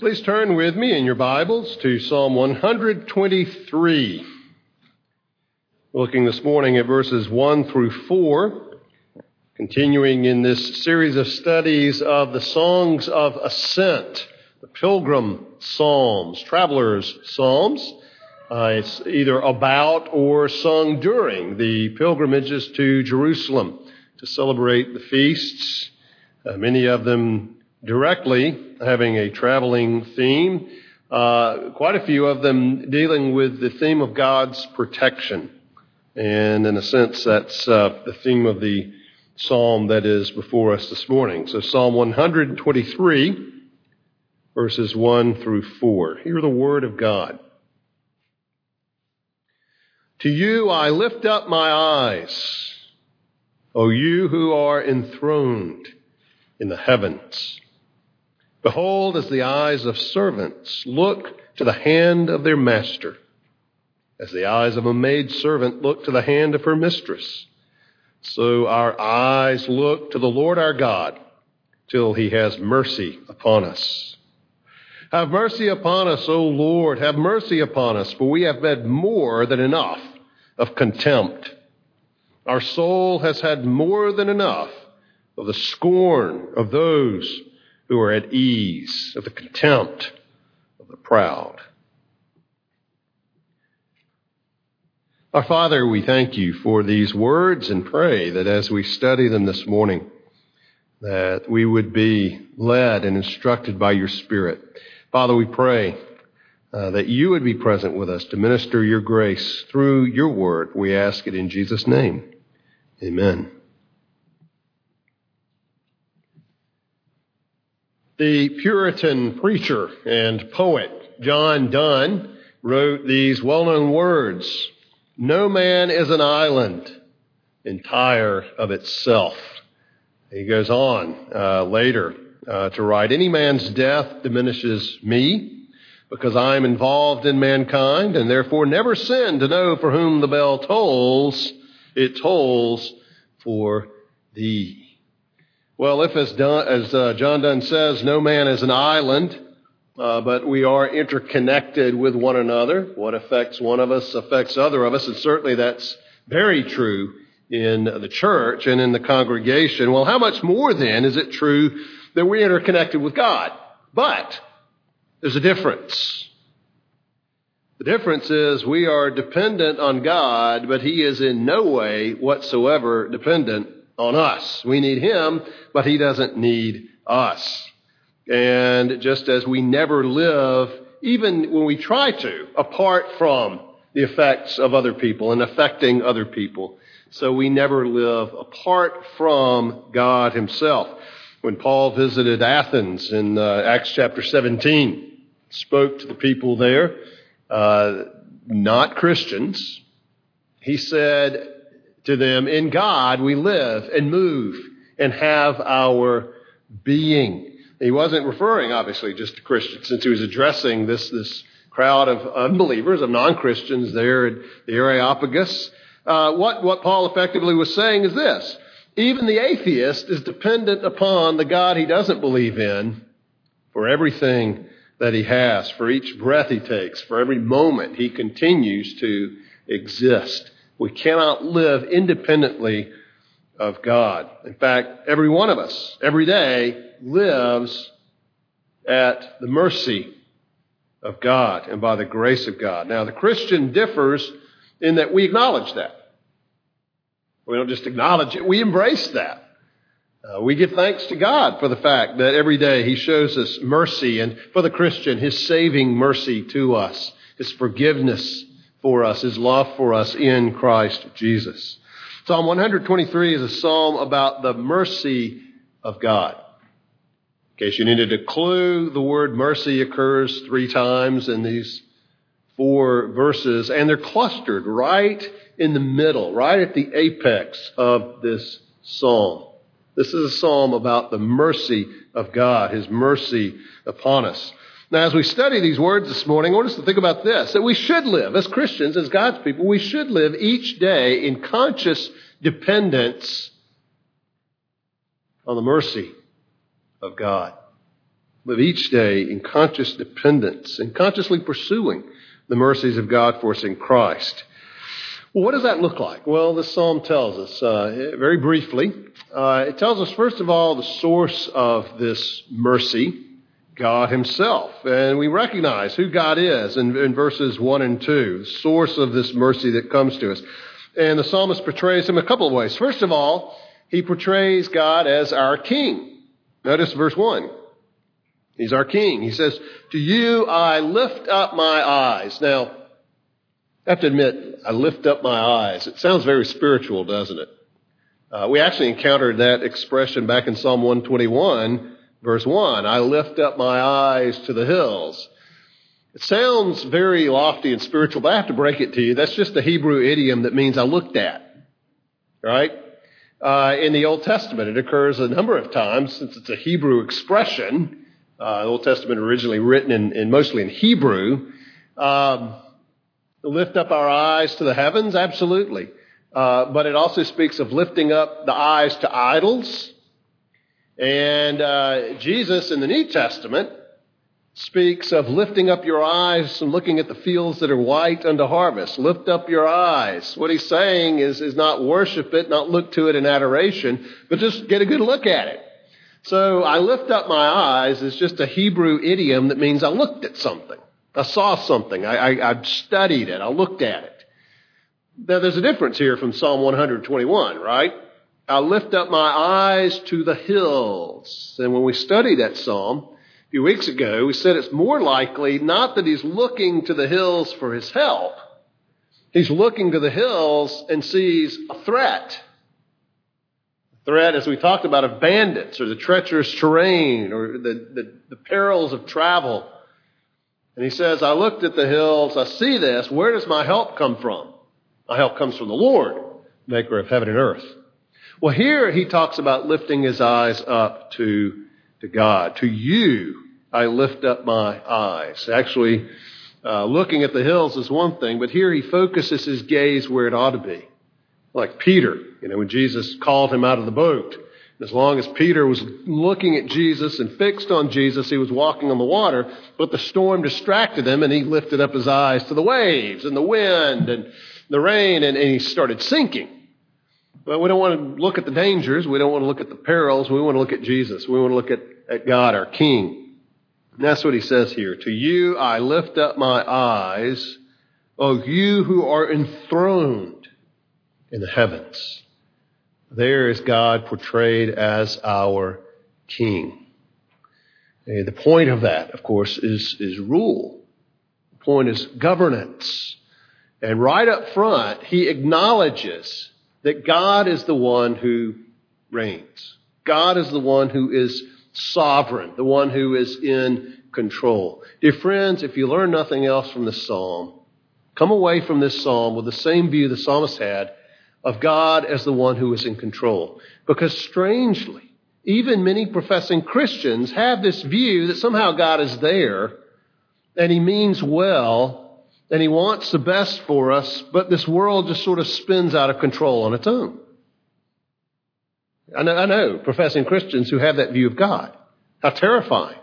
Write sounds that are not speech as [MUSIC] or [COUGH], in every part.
Please turn with me in your Bibles to Psalm 123. Looking this morning at verses 1 through 4, continuing in this series of studies of the songs of ascent, the pilgrim psalms, travelers' psalms. Uh, it's either about or sung during the pilgrimages to Jerusalem to celebrate the feasts, uh, many of them directly having a traveling theme, uh, quite a few of them dealing with the theme of God's protection. And in a sense, that's uh, the theme of the psalm that is before us this morning. So Psalm 123, verses 1 through 4. Hear the word of God. To you I lift up my eyes, O you who are enthroned in the heavens. Behold, as the eyes of servants look to the hand of their master, as the eyes of a maid servant look to the hand of her mistress, so our eyes look to the Lord our God till he has mercy upon us. Have mercy upon us, O Lord, have mercy upon us, for we have had more than enough of contempt. Our soul has had more than enough of the scorn of those who are at ease, of the contempt of the proud. Our Father, we thank you for these words and pray that as we study them this morning, that we would be led and instructed by your Spirit. Father, we pray uh, that you would be present with us to minister your grace through your word. We ask it in Jesus' name. Amen. The Puritan preacher and poet John Donne wrote these well known words No man is an island entire of itself. He goes on uh, later uh, to write Any man's death diminishes me because I am involved in mankind and therefore never sin to know for whom the bell tolls. It tolls for thee. Well, if as, as uh, John Donne says, no man is an island, uh, but we are interconnected with one another. What affects one of us affects other of us, and certainly that's very true in the church and in the congregation. Well, how much more then is it true that we're interconnected with God? But there's a difference. The difference is we are dependent on God, but He is in no way whatsoever dependent on us. We need Him, but He doesn't need us. And just as we never live, even when we try to, apart from the effects of other people and affecting other people, so we never live apart from God Himself. When Paul visited Athens in uh, Acts chapter 17, spoke to the people there, uh, not Christians, he said, to them, in God we live and move and have our being. He wasn't referring, obviously, just to Christians, since he was addressing this, this crowd of unbelievers, of non-Christians there at the Areopagus. Uh, what, what Paul effectively was saying is this. Even the atheist is dependent upon the God he doesn't believe in for everything that he has, for each breath he takes, for every moment he continues to exist. We cannot live independently of God. In fact, every one of us, every day, lives at the mercy of God and by the grace of God. Now, the Christian differs in that we acknowledge that. We don't just acknowledge it, we embrace that. Uh, we give thanks to God for the fact that every day He shows us mercy, and for the Christian, His saving mercy to us, His forgiveness for us, his love for us in Christ Jesus. Psalm 123 is a psalm about the mercy of God. In case you needed a clue, the word mercy occurs three times in these four verses, and they're clustered right in the middle, right at the apex of this psalm. This is a psalm about the mercy of God, His mercy upon us. Now, as we study these words this morning, I want us to think about this that we should live, as Christians, as God's people, we should live each day in conscious dependence on the mercy of God. Live each day in conscious dependence and consciously pursuing the mercies of God for us in Christ. Well, what does that look like? Well, the psalm tells us uh, very briefly. Uh, it tells us, first of all, the source of this mercy, God Himself. And we recognize who God is in, in verses 1 and 2, the source of this mercy that comes to us. And the psalmist portrays Him a couple of ways. First of all, he portrays God as our King. Notice verse 1. He's our King. He says, To you I lift up my eyes. Now, I have to admit, I lift up my eyes. It sounds very spiritual, doesn't it? Uh, we actually encountered that expression back in Psalm 121, verse 1. I lift up my eyes to the hills. It sounds very lofty and spiritual, but I have to break it to you. That's just a Hebrew idiom that means I looked at. Right? Uh, in the Old Testament, it occurs a number of times since it's a Hebrew expression. Uh, the Old Testament originally written in, in mostly in Hebrew. Um, lift up our eyes to the heavens, absolutely. Uh, but it also speaks of lifting up the eyes to idols. And uh, Jesus in the New Testament speaks of lifting up your eyes and looking at the fields that are white unto harvest. Lift up your eyes. What he's saying is, is not worship it, not look to it in adoration, but just get a good look at it. So I lift up my eyes is just a Hebrew idiom that means I looked at something. I saw something. I, I, I studied it. I looked at it. Now there's a difference here from Psalm 121, right? I lift up my eyes to the hills. And when we studied that psalm, a few weeks ago, we said it's more likely not that he's looking to the hills for his help. He's looking to the hills and sees a threat. A threat, as we talked about, of bandits or the treacherous terrain or the, the, the perils of travel. And he says, I looked at the hills, I see this. Where does my help come from? My help comes from the Lord, maker of heaven and earth. Well, here he talks about lifting his eyes up to, to God, to you, I lift up my eyes. Actually, uh, looking at the hills is one thing, but here he focuses his gaze where it ought to be. Like Peter, you know, when Jesus called him out of the boat. As long as Peter was looking at Jesus and fixed on Jesus, he was walking on the water, but the storm distracted him and he lifted up his eyes to the waves and the wind and the rain and, and he started sinking. But we don't want to look at the dangers. We don't want to look at the perils. We want to look at Jesus. We want to look at, at God, our King. And that's what he says here. To you I lift up my eyes, O you who are enthroned in the heavens. There is God portrayed as our king. The point of that, of course, is, is rule. The point is governance. And right up front, he acknowledges that God is the one who reigns. God is the one who is sovereign, the one who is in control. Dear friends, if you learn nothing else from this psalm, come away from this psalm with the same view the psalmist had of God as the one who is in control. Because strangely, even many professing Christians have this view that somehow God is there and he means well and he wants the best for us, but this world just sort of spins out of control on its own. I know, I know professing Christians who have that view of God. How terrifying.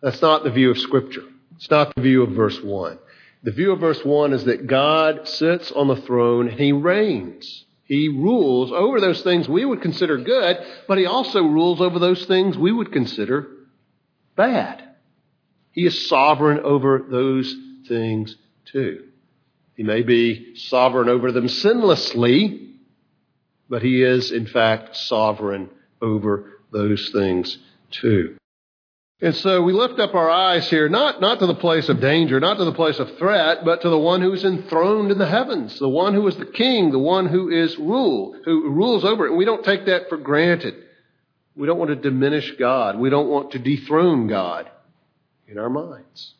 That's not the view of Scripture. It's not the view of verse 1. The view of verse 1 is that God sits on the throne and he reigns. He rules over those things we would consider good, but he also rules over those things we would consider bad. He is sovereign over those things too. He may be sovereign over them sinlessly, but he is, in fact, sovereign over those things too. And so we lift up our eyes here, not, not to the place of danger, not to the place of threat, but to the one who is enthroned in the heavens, the one who is the king, the one who is rule, who rules over it. And we don't take that for granted. We don't want to diminish God. We don't want to dethrone God in our minds.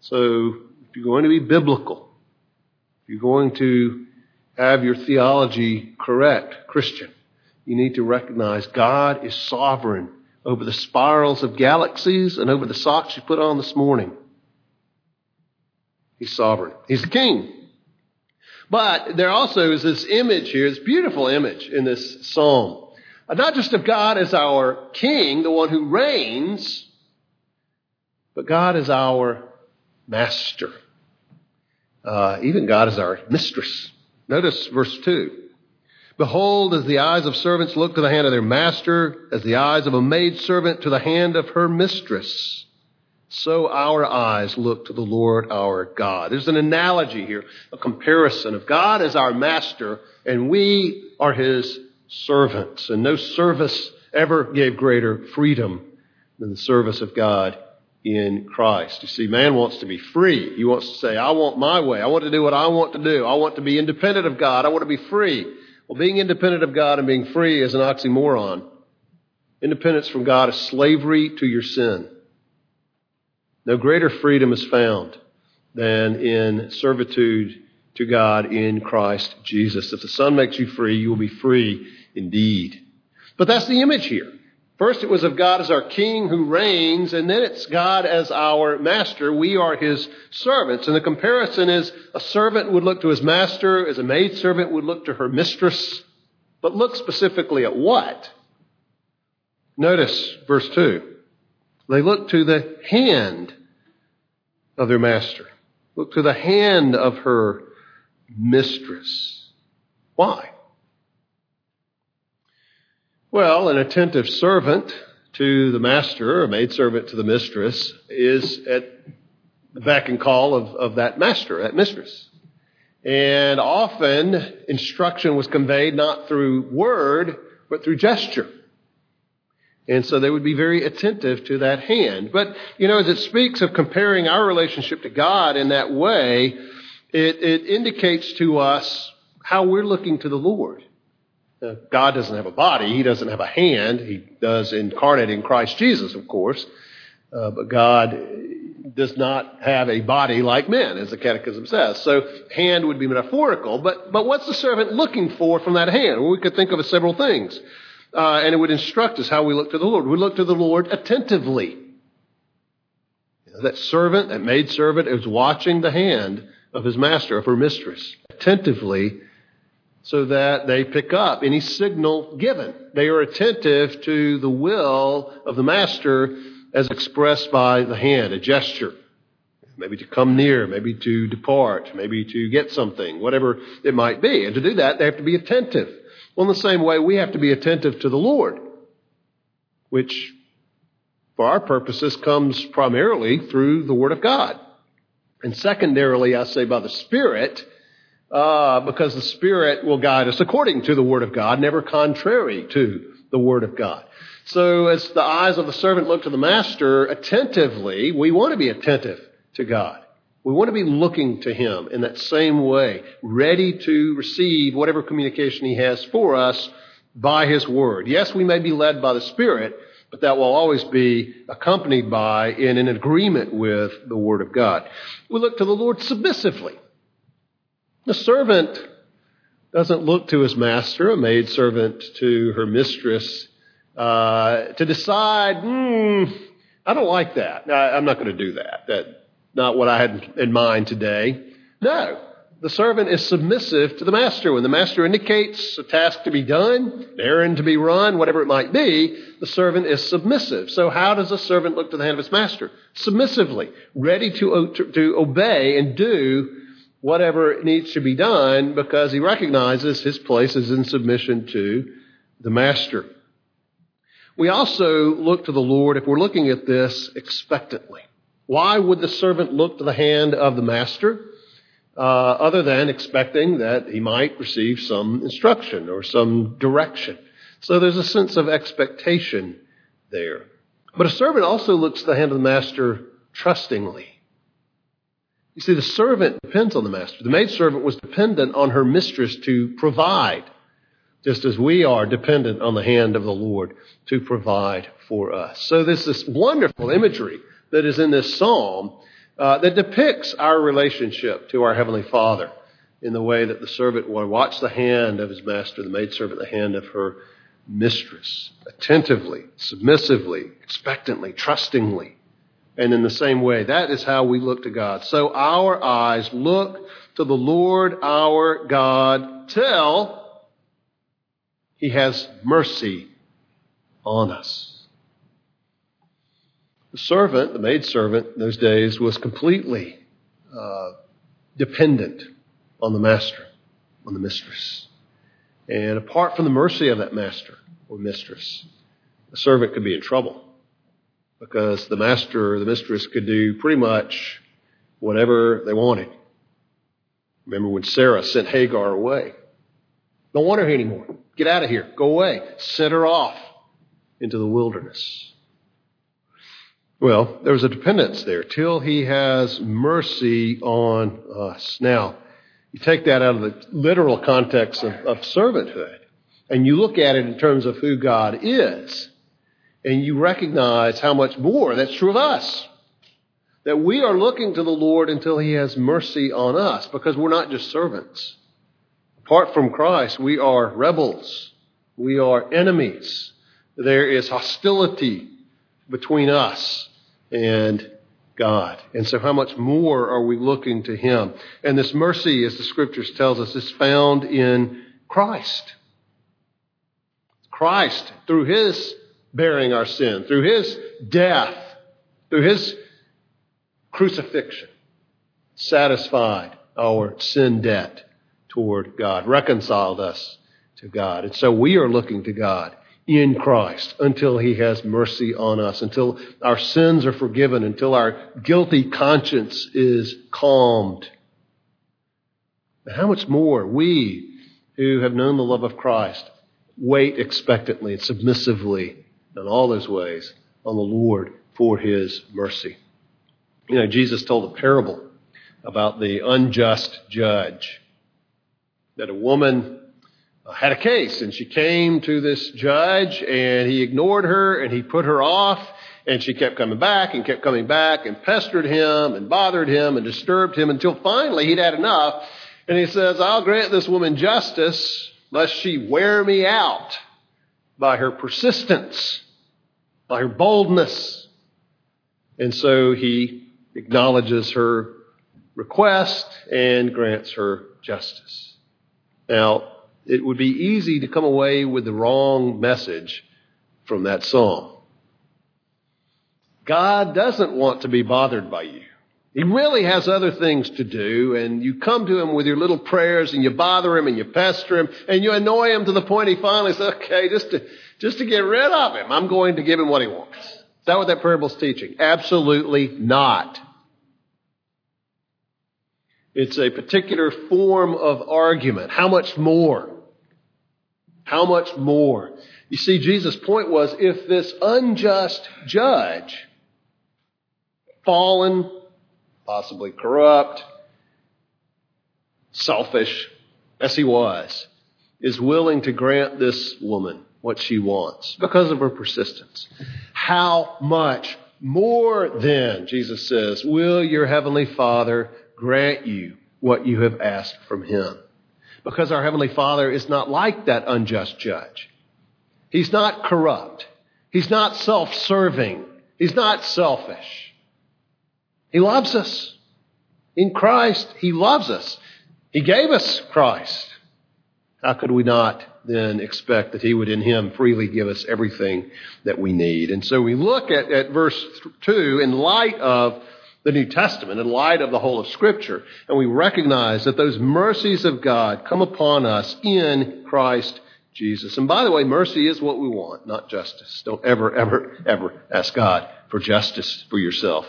So if you're going to be biblical, if you're going to have your theology correct, Christian, you need to recognize God is sovereign over the spirals of galaxies and over the socks you put on this morning. He's sovereign. He's the king. But there also is this image here, this beautiful image in this psalm. Not just of God as our king, the one who reigns, but God is our master. Uh, even God is our mistress. Notice verse 2. Behold, as the eyes of servants look to the hand of their master, as the eyes of a maid servant to the hand of her mistress, so our eyes look to the Lord our God. There's an analogy here, a comparison of God as our master, and we are his servants. And no service ever gave greater freedom than the service of God in Christ. You see, man wants to be free. He wants to say, I want my way. I want to do what I want to do. I want to be independent of God. I want to be free. Well, being independent of God and being free is an oxymoron. Independence from God is slavery to your sin. No greater freedom is found than in servitude to God in Christ Jesus. If the Son makes you free, you will be free indeed. But that's the image here. First, it was of God as our king who reigns, and then it's God as our master. We are his servants. And the comparison is a servant would look to his master, as a maid servant would look to her mistress. But look specifically at what? Notice verse 2. They look to the hand of their master. Look to the hand of her mistress. Why? Well, an attentive servant to the master, a maidservant to the mistress, is at the beck and call of, of that master, that mistress. And often instruction was conveyed not through word, but through gesture. And so they would be very attentive to that hand. But, you know, as it speaks of comparing our relationship to God in that way, it, it indicates to us how we're looking to the Lord. Uh, God doesn't have a body. He doesn't have a hand. He does incarnate in Christ Jesus, of course. Uh, but God does not have a body like men, as the Catechism says. So hand would be metaphorical. But, but what's the servant looking for from that hand? Well, we could think of several things. Uh, and it would instruct us how we look to the Lord. We look to the Lord attentively. You know, that servant, that maid servant, is watching the hand of his master, of her mistress, attentively so that they pick up any signal given. They are attentive to the will of the master as expressed by the hand, a gesture. Maybe to come near, maybe to depart, maybe to get something, whatever it might be. And to do that, they have to be attentive. Well, in the same way, we have to be attentive to the Lord, which, for our purposes, comes primarily through the Word of God. And secondarily, I say by the Spirit, uh, because the Spirit will guide us according to the Word of God, never contrary to the Word of God. So as the eyes of the servant look to the Master attentively, we want to be attentive to God. We want to be looking to Him in that same way, ready to receive whatever communication He has for us by His Word. Yes, we may be led by the Spirit, but that will always be accompanied by and in agreement with the Word of God. We look to the Lord submissively. The servant doesn't look to his master, a maid servant to her mistress, uh, to decide, hmm, I don't like that. I, am not going to do that. That's not what I had in mind today. No. The servant is submissive to the master. When the master indicates a task to be done, an errand to be run, whatever it might be, the servant is submissive. So how does a servant look to the hand of his master? Submissively, ready to, to, to obey and do whatever needs to be done because he recognizes his place is in submission to the master. We also look to the Lord, if we're looking at this, expectantly. Why would the servant look to the hand of the master? Uh, other than expecting that he might receive some instruction or some direction. So there's a sense of expectation there. But a servant also looks to the hand of the master trustingly. You see, the servant depends on the master. The maidservant was dependent on her mistress to provide, just as we are dependent on the hand of the Lord to provide for us. So there's this wonderful imagery that is in this psalm uh, that depicts our relationship to our Heavenly Father in the way that the servant will watch the hand of his master, the maidservant, the hand of her mistress, attentively, submissively, expectantly, trustingly. And in the same way, that is how we look to God. So our eyes look to the Lord our God till He has mercy on us. The servant, the maidservant in those days, was completely uh, dependent on the master, on the mistress. And apart from the mercy of that master or mistress, the servant could be in trouble because the master or the mistress could do pretty much whatever they wanted. Remember when Sarah sent Hagar away? Don't want her here anymore. Get out of here. Go away. Send her off into the wilderness. Well, there was a dependence there till he has mercy on us. Now, you take that out of the literal context of, of servanthood and you look at it in terms of who God is, and you recognize how much more that's true of us. That we are looking to the Lord until He has mercy on us because we're not just servants. Apart from Christ, we are rebels. We are enemies. There is hostility between us and God. And so how much more are we looking to Him? And this mercy, as the scriptures tells us, is found in Christ. Christ, through His bearing our sin, through His death, through His crucifixion, satisfied our sin debt toward God, reconciled us to God. And so we are looking to God in Christ until He has mercy on us, until our sins are forgiven, until our guilty conscience is calmed. But how much more we who have known the love of Christ wait expectantly and submissively in all those ways on the Lord for His mercy. You know, Jesus told a parable about the unjust judge that a woman uh, had a case and she came to this judge and he ignored her and he put her off and she kept coming back and kept coming back and pestered him and bothered him and disturbed him until finally he'd had enough and he says, I'll grant this woman justice lest she wear me out by her persistence, by her boldness. And so he acknowledges her request and grants her justice. Now, it would be easy to come away with the wrong message from that psalm. God doesn't want to be bothered by you. He really has other things to do, and you come to him with your little prayers, and you bother him, and you pester him, and you annoy him to the point he finally says, okay, just to, just to get rid of him, I'm going to give him what he wants. Is that what that parable's teaching? Absolutely not. It's a particular form of argument. How much more? How much more? You see, Jesus' point was if this unjust judge, fallen, possibly corrupt, selfish as he was, is willing to grant this woman what she wants because of her persistence. How much more then, Jesus says, will your heavenly Father grant you what you have asked from him? Because our heavenly Father is not like that unjust judge. He's not corrupt. He's not self-serving. He's not selfish. He loves us. In Christ, He loves us. He gave us Christ. How could we not then expect that He would in Him freely give us everything that we need? And so we look at, at verse 2 in light of the New Testament, in light of the whole of Scripture, and we recognize that those mercies of God come upon us in Christ Jesus. And by the way, mercy is what we want, not justice. Don't ever, ever, ever ask God for justice for yourself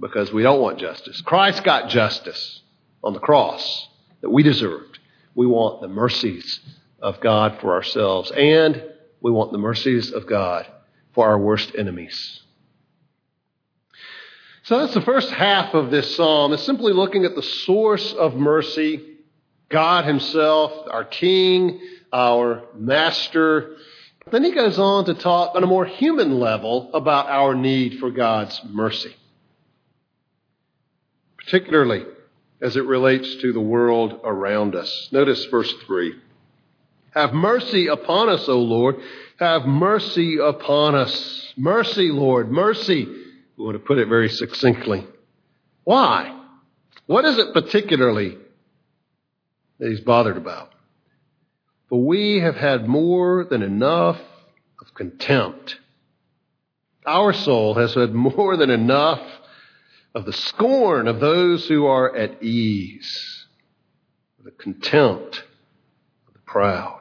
because we don't want justice. Christ got justice on the cross that we deserved. We want the mercies of God for ourselves, and we want the mercies of God for our worst enemies. So that's the first half of this psalm. It's simply looking at the source of mercy, God Himself, our King, our Master. Then he goes on to talk on a more human level about our need for God's mercy. Particularly as it relates to the world around us. Notice verse 3. Have mercy upon us, O Lord. Have mercy upon us. Mercy, Lord, mercy. We want to put it very succinctly. Why? What is it particularly that he's bothered about? For we have had more than enough of contempt. Our soul has had more than enough of the scorn of those who are at ease, the contempt of the proud.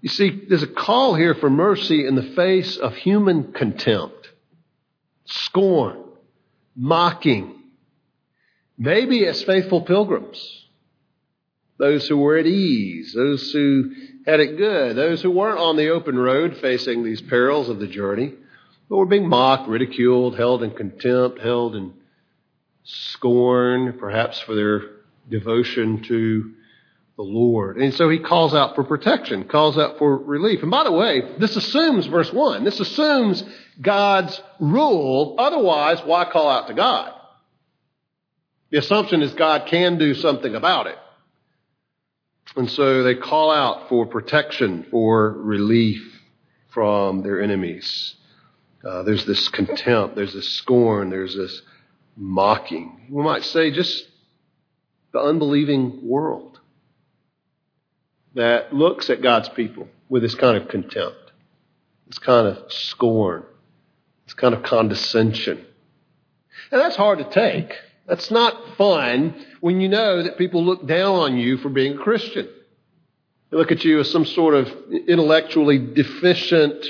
You see, there's a call here for mercy in the face of human contempt, scorn, mocking, maybe as faithful pilgrims. Those who were at ease, those who had it good, those who weren't on the open road facing these perils of the journey, but were being mocked, ridiculed, held in contempt, held in scorn, perhaps for their devotion to the Lord. And so he calls out for protection, calls out for relief. And by the way, this assumes, verse 1, this assumes God's rule. Otherwise, why call out to God? The assumption is God can do something about it. And so they call out for protection, for relief from their enemies. Uh, there's this contempt, there's this scorn, there's this mocking. We might say just the unbelieving world that looks at God's people with this kind of contempt, this kind of scorn, this kind of condescension. And that's hard to take. That's not fun when you know that people look down on you for being a Christian. They look at you as some sort of intellectually deficient,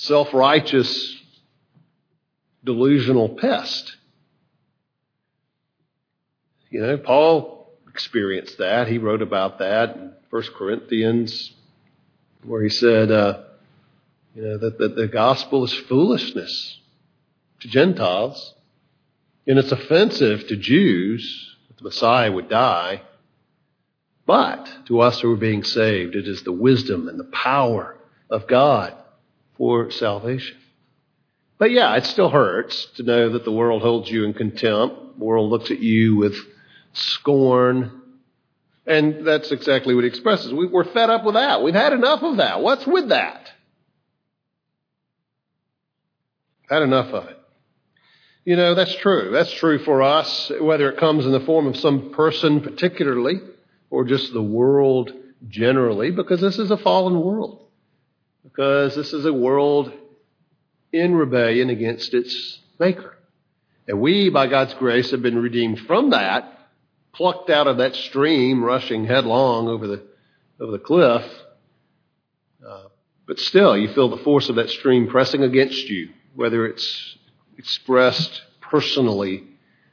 self righteous, delusional pest. You know, Paul experienced that. He wrote about that in 1 Corinthians, where he said, uh, you know, that, that the gospel is foolishness to Gentiles, and it's offensive to Jews that the Messiah would die. But to us who are being saved, it is the wisdom and the power of God for salvation. But yeah, it still hurts to know that the world holds you in contempt. The world looks at you with scorn. And that's exactly what he expresses. We, are fed up with that. We've had enough of that. What's with that? Had enough of it. You know, that's true. That's true for us, whether it comes in the form of some person particularly or just the world generally, because this is a fallen world. Because this is a world in rebellion against its maker. And we, by God's grace, have been redeemed from that, plucked out of that stream rushing headlong over the, over the cliff. Uh, but still, you feel the force of that stream pressing against you, whether it's expressed personally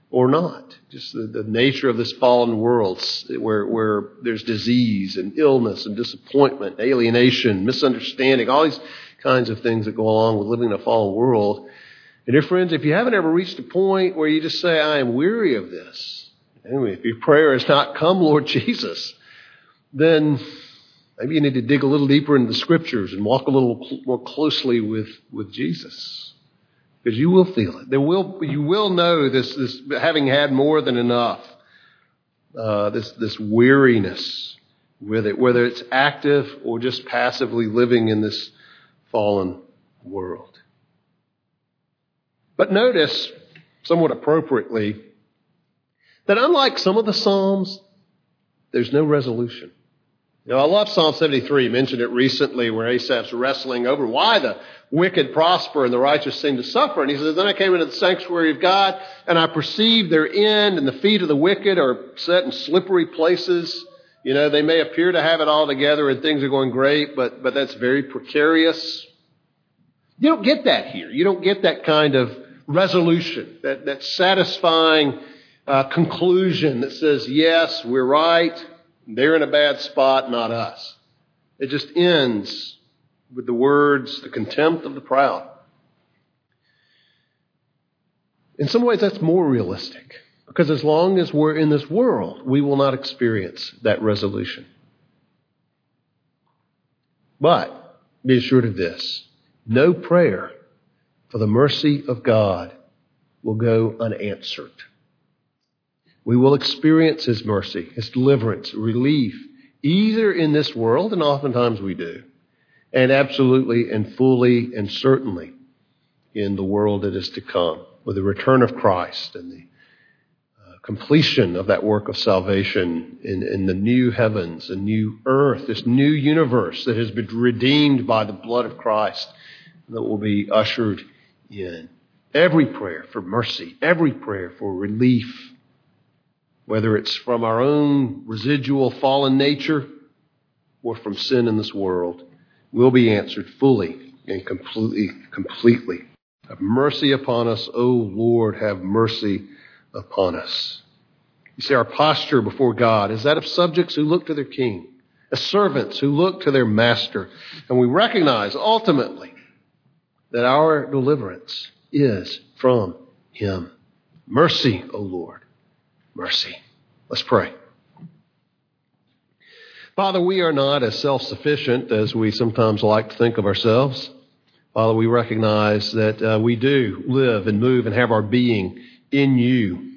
or not. Just the, the nature of this fallen world where, where there's disease and illness and disappointment, alienation, misunderstanding, all these kinds of things that go along with living in a fallen world. And dear friends, if you haven't ever reached a point where you just say, I am weary of this, anyway, if your prayer has not come, Lord [LAUGHS] Jesus, then maybe you need to dig a little deeper into the scriptures and walk a little more closely with, with Jesus because you will feel it. There will, you will know this, this having had more than enough, uh, this, this weariness with it, whether it's active or just passively living in this fallen world. But notice, somewhat appropriately, that unlike some of the Psalms, there's no resolution. Know, I love Psalm 73. I mentioned it recently where Asaph's wrestling over why the wicked prosper and the righteous seem to suffer. And he says, Then I came into the sanctuary of God and I perceived their end and the feet of the wicked are set in slippery places. You know, they may appear to have it all together and things are going great, but, but that's very precarious. You don't get that here. You don't get that kind of resolution, that, that satisfying uh, conclusion that says, yes, we're right, they're in a bad spot, not us. It just ends with the words, the contempt of the proud. In some ways, that's more realistic because as long as we're in this world, we will not experience that resolution. But be assured of this no prayer for the mercy of God will go unanswered. We will experience His mercy, His deliverance, relief, either in this world, and oftentimes we do, and absolutely and fully and certainly in the world that is to come with the return of Christ and the uh, completion of that work of salvation in, in the new heavens and new earth, this new universe that has been redeemed by the blood of Christ that will be ushered in. Every prayer for mercy, every prayer for relief, whether it's from our own residual fallen nature or from sin in this world, will be answered fully and completely, completely. Have mercy upon us, O Lord, have mercy upon us. You see, our posture before God is that of subjects who look to their king, as servants who look to their master. And we recognize ultimately that our deliverance is from him. Mercy, O Lord, mercy. Let's pray. Father, we are not as self sufficient as we sometimes like to think of ourselves. Father, we recognize that uh, we do live and move and have our being in you.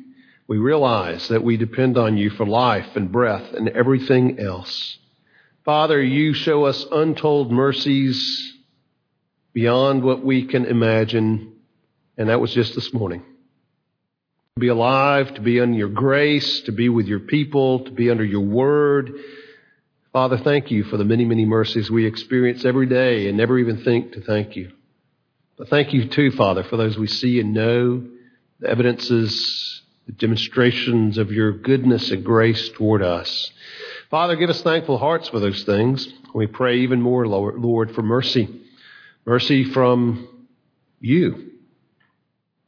We realize that we depend on you for life and breath and everything else. Father, you show us untold mercies beyond what we can imagine, and that was just this morning. Be alive, to be under your grace, to be with your people, to be under your word, Father, thank you for the many, many mercies we experience every day and never even think to thank you. But thank you too, Father, for those we see and know, the evidences, the demonstrations of your goodness and grace toward us. Father, give us thankful hearts for those things. We pray even more, Lord, for mercy. Mercy from you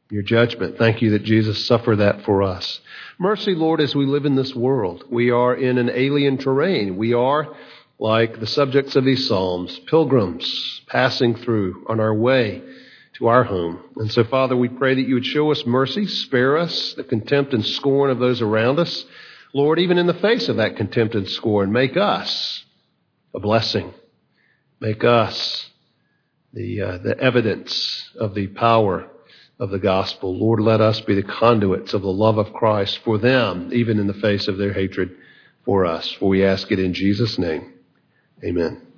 your judgment. Thank you that Jesus suffered that for us. Mercy, Lord, as we live in this world. We are in an alien terrain. We are, like the subjects of these Psalms, pilgrims passing through on our way to our home. And so, Father, we pray that you would show us mercy, spare us the contempt and scorn of those around us. Lord, even in the face of that contempt and scorn, make us a blessing. Make us the, uh, the evidence of the power of the gospel. Lord, let us be the conduits of the love of Christ for them, even in the face of their hatred for us. For we ask it in Jesus' name. Amen.